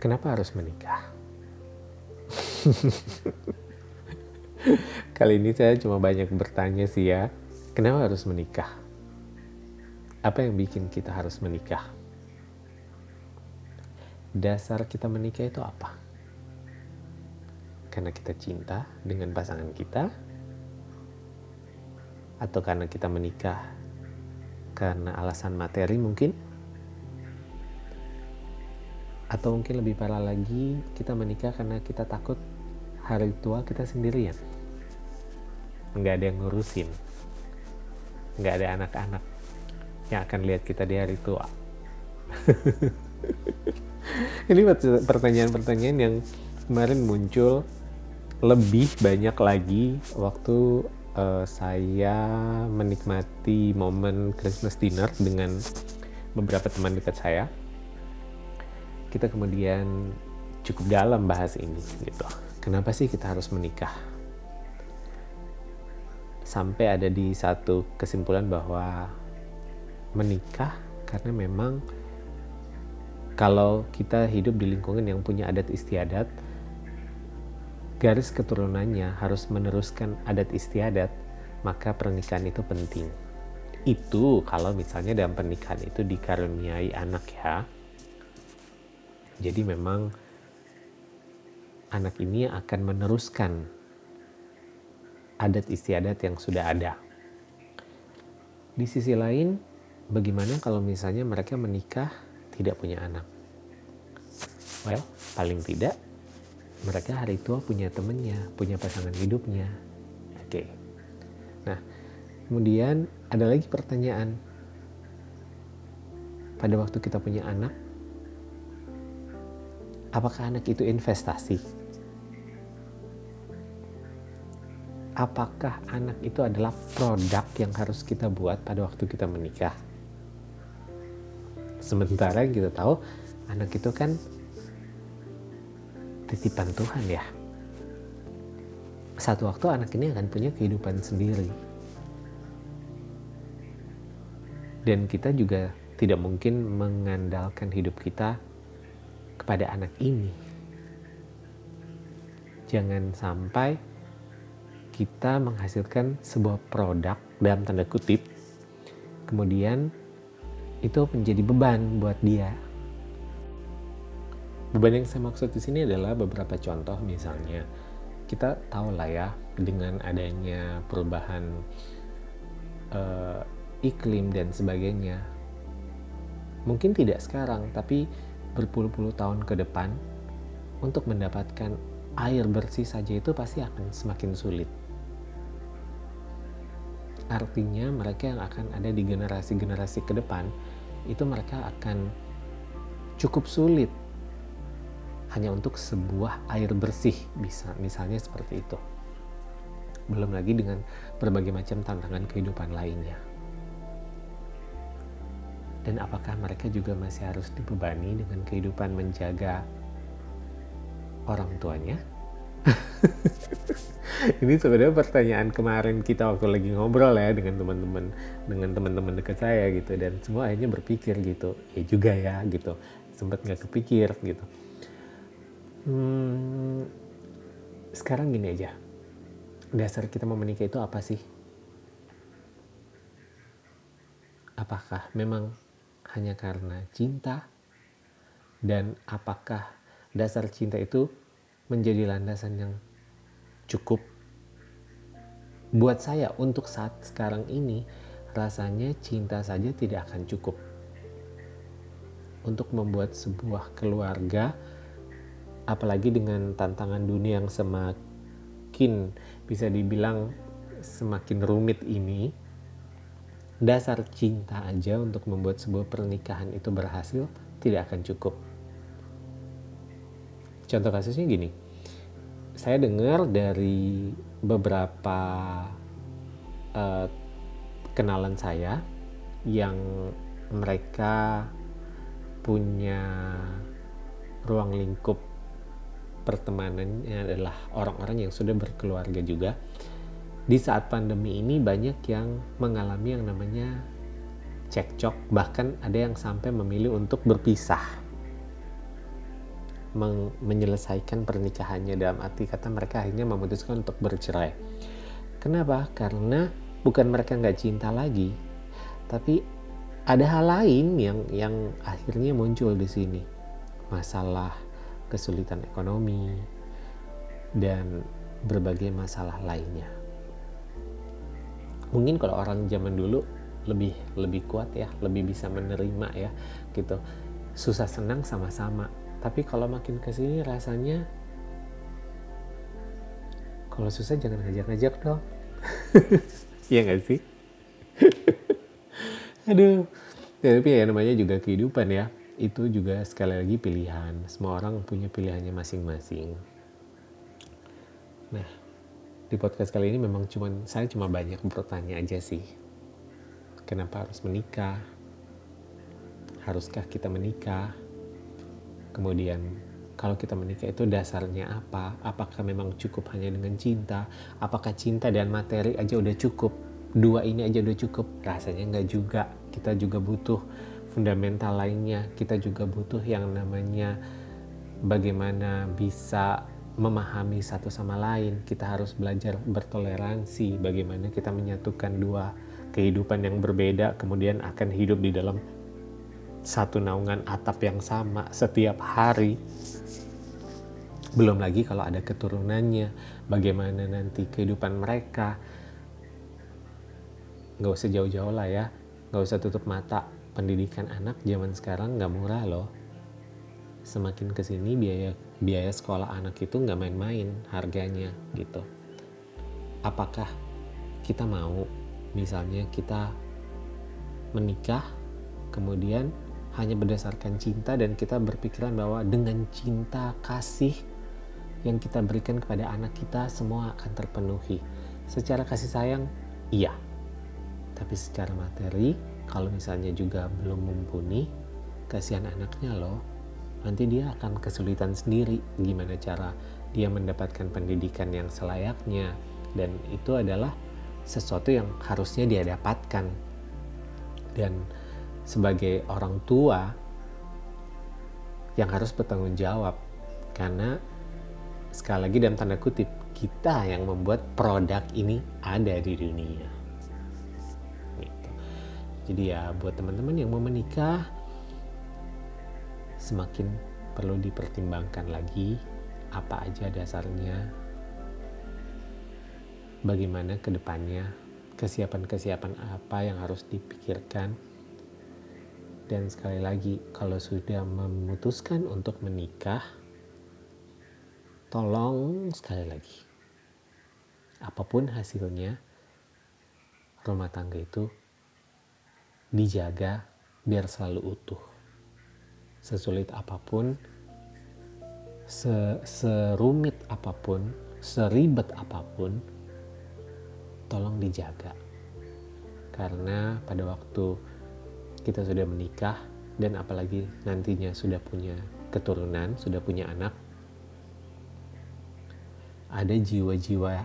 Kenapa harus menikah? Kali ini saya cuma banyak bertanya sih ya. Kenapa harus menikah? Apa yang bikin kita harus menikah? Dasar kita menikah itu apa? Karena kita cinta dengan pasangan kita? Atau karena kita menikah karena alasan materi mungkin? Atau mungkin lebih parah lagi kita menikah karena kita takut hari tua kita sendirian. Nggak ada yang ngurusin. Nggak ada anak-anak yang akan lihat kita di hari tua. Ini pertanyaan-pertanyaan yang kemarin muncul lebih banyak lagi waktu uh, saya menikmati momen Christmas dinner dengan beberapa teman dekat saya kita kemudian cukup dalam bahas ini gitu. Kenapa sih kita harus menikah? Sampai ada di satu kesimpulan bahwa menikah karena memang kalau kita hidup di lingkungan yang punya adat istiadat, garis keturunannya harus meneruskan adat istiadat, maka pernikahan itu penting. Itu kalau misalnya dalam pernikahan itu dikaruniai anak ya, jadi memang anak ini akan meneruskan adat istiadat yang sudah ada. Di sisi lain, bagaimana kalau misalnya mereka menikah tidak punya anak? Well, paling tidak mereka hari tua punya temennya, punya pasangan hidupnya. Oke. Okay. Nah, kemudian ada lagi pertanyaan. Pada waktu kita punya anak, Apakah anak itu investasi? Apakah anak itu adalah produk yang harus kita buat pada waktu kita menikah? Sementara yang kita tahu, anak itu kan titipan Tuhan ya. Satu waktu anak ini akan punya kehidupan sendiri. Dan kita juga tidak mungkin mengandalkan hidup kita kepada anak ini. Jangan sampai kita menghasilkan sebuah produk dalam tanda kutip, kemudian itu menjadi beban buat dia. Beban yang saya maksud di sini adalah beberapa contoh misalnya kita tahu lah ya dengan adanya perubahan uh, iklim dan sebagainya mungkin tidak sekarang tapi berpuluh-puluh tahun ke depan untuk mendapatkan air bersih saja itu pasti akan semakin sulit. Artinya mereka yang akan ada di generasi-generasi ke depan itu mereka akan cukup sulit hanya untuk sebuah air bersih bisa misalnya seperti itu. Belum lagi dengan berbagai macam tantangan kehidupan lainnya dan apakah mereka juga masih harus dibebani dengan kehidupan menjaga orang tuanya? ini sebenarnya pertanyaan kemarin kita waktu lagi ngobrol ya dengan teman-teman dengan teman-teman dekat saya gitu. Dan semua akhirnya berpikir gitu ya juga ya gitu. Sempat nggak kepikir gitu. Hmm, sekarang gini aja. Dasar kita mau menikah itu apa sih? Apakah memang hanya karena cinta? Dan apakah dasar cinta itu menjadi landasan yang cukup? Buat saya untuk saat sekarang ini rasanya cinta saja tidak akan cukup. Untuk membuat sebuah keluarga apalagi dengan tantangan dunia yang semakin bisa dibilang semakin rumit ini dasar cinta aja untuk membuat sebuah pernikahan itu berhasil tidak akan cukup. Contoh kasusnya gini, saya dengar dari beberapa uh, kenalan saya yang mereka punya ruang lingkup pertemanannya adalah orang-orang yang sudah berkeluarga juga di saat pandemi ini banyak yang mengalami yang namanya cekcok, bahkan ada yang sampai memilih untuk berpisah. menyelesaikan pernikahannya dalam arti kata mereka akhirnya memutuskan untuk bercerai. Kenapa? Karena bukan mereka nggak cinta lagi, tapi ada hal lain yang yang akhirnya muncul di sini. Masalah kesulitan ekonomi dan berbagai masalah lainnya. Mungkin kalau orang zaman dulu lebih lebih kuat ya, lebih bisa menerima ya gitu. Susah senang sama-sama tapi kalau makin ke sini rasanya kalau susah jangan ngajak-ngajak dong. Iya gak sih? Aduh. Ya, tapi ya namanya juga kehidupan ya. Itu juga sekali lagi pilihan. Semua orang punya pilihannya masing-masing. Nah di podcast kali ini memang cuman saya cuma banyak bertanya aja sih kenapa harus menikah haruskah kita menikah Kemudian kalau kita menikah itu dasarnya apa? Apakah memang cukup hanya dengan cinta? Apakah cinta dan materi aja udah cukup? Dua ini aja udah cukup? Rasanya nggak juga. Kita juga butuh fundamental lainnya. Kita juga butuh yang namanya bagaimana bisa memahami satu sama lain. Kita harus belajar bertoleransi. Bagaimana kita menyatukan dua kehidupan yang berbeda, kemudian akan hidup di dalam satu naungan atap yang sama setiap hari. Belum lagi kalau ada keturunannya, bagaimana nanti kehidupan mereka. Gak usah jauh-jauh lah ya, gak usah tutup mata. Pendidikan anak zaman sekarang gak murah loh. Semakin ke sini biaya biaya sekolah anak itu gak main-main harganya gitu. Apakah kita mau misalnya kita menikah kemudian hanya berdasarkan cinta dan kita berpikiran bahwa dengan cinta kasih yang kita berikan kepada anak kita semua akan terpenuhi. Secara kasih sayang, iya. Tapi secara materi, kalau misalnya juga belum mumpuni, kasihan anaknya loh. Nanti dia akan kesulitan sendiri gimana cara dia mendapatkan pendidikan yang selayaknya. Dan itu adalah sesuatu yang harusnya dia dapatkan. Dan sebagai orang tua yang harus bertanggung jawab karena sekali lagi dalam tanda kutip kita yang membuat produk ini ada di dunia gitu. jadi ya buat teman-teman yang mau menikah semakin perlu dipertimbangkan lagi apa aja dasarnya bagaimana ke depannya kesiapan-kesiapan apa yang harus dipikirkan dan sekali lagi, kalau sudah memutuskan untuk menikah, tolong sekali lagi, apa pun hasilnya, rumah tangga itu dijaga biar selalu utuh. Sesulit apa pun, serumit apa pun, seribet apa pun, tolong dijaga. Karena pada waktu kita sudah menikah dan apalagi nantinya sudah punya keturunan, sudah punya anak, ada jiwa-jiwa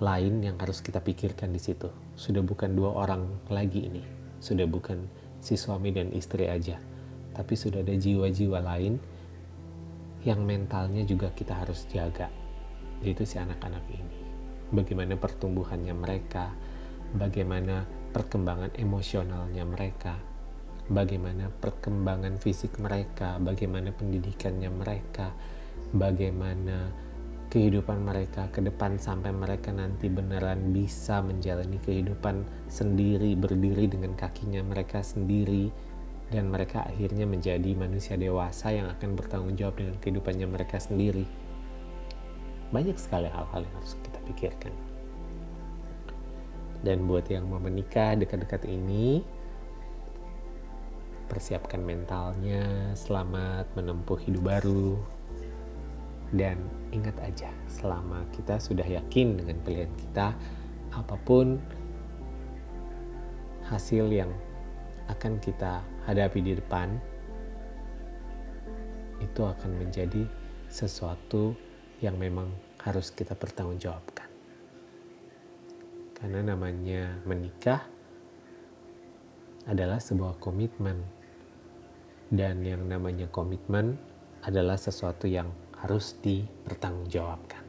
lain yang harus kita pikirkan di situ. Sudah bukan dua orang lagi ini, sudah bukan si suami dan istri aja, tapi sudah ada jiwa-jiwa lain yang mentalnya juga kita harus jaga, yaitu si anak-anak ini. Bagaimana pertumbuhannya mereka, bagaimana perkembangan emosionalnya mereka, bagaimana perkembangan fisik mereka, bagaimana pendidikannya mereka, bagaimana kehidupan mereka ke depan sampai mereka nanti beneran bisa menjalani kehidupan sendiri, berdiri dengan kakinya mereka sendiri, dan mereka akhirnya menjadi manusia dewasa yang akan bertanggung jawab dengan kehidupannya mereka sendiri. Banyak sekali hal-hal yang harus kita pikirkan. Dan buat yang mau menikah dekat-dekat ini, persiapkan mentalnya, selamat menempuh hidup baru. Dan ingat aja, selama kita sudah yakin dengan pilihan kita, apa pun hasil yang akan kita hadapi di depan, itu akan menjadi sesuatu yang memang harus kita pertanggungjawabkan. Karena namanya menikah adalah sebuah komitmen dan yang namanya komitmen adalah sesuatu yang harus dipertanggungjawabkan.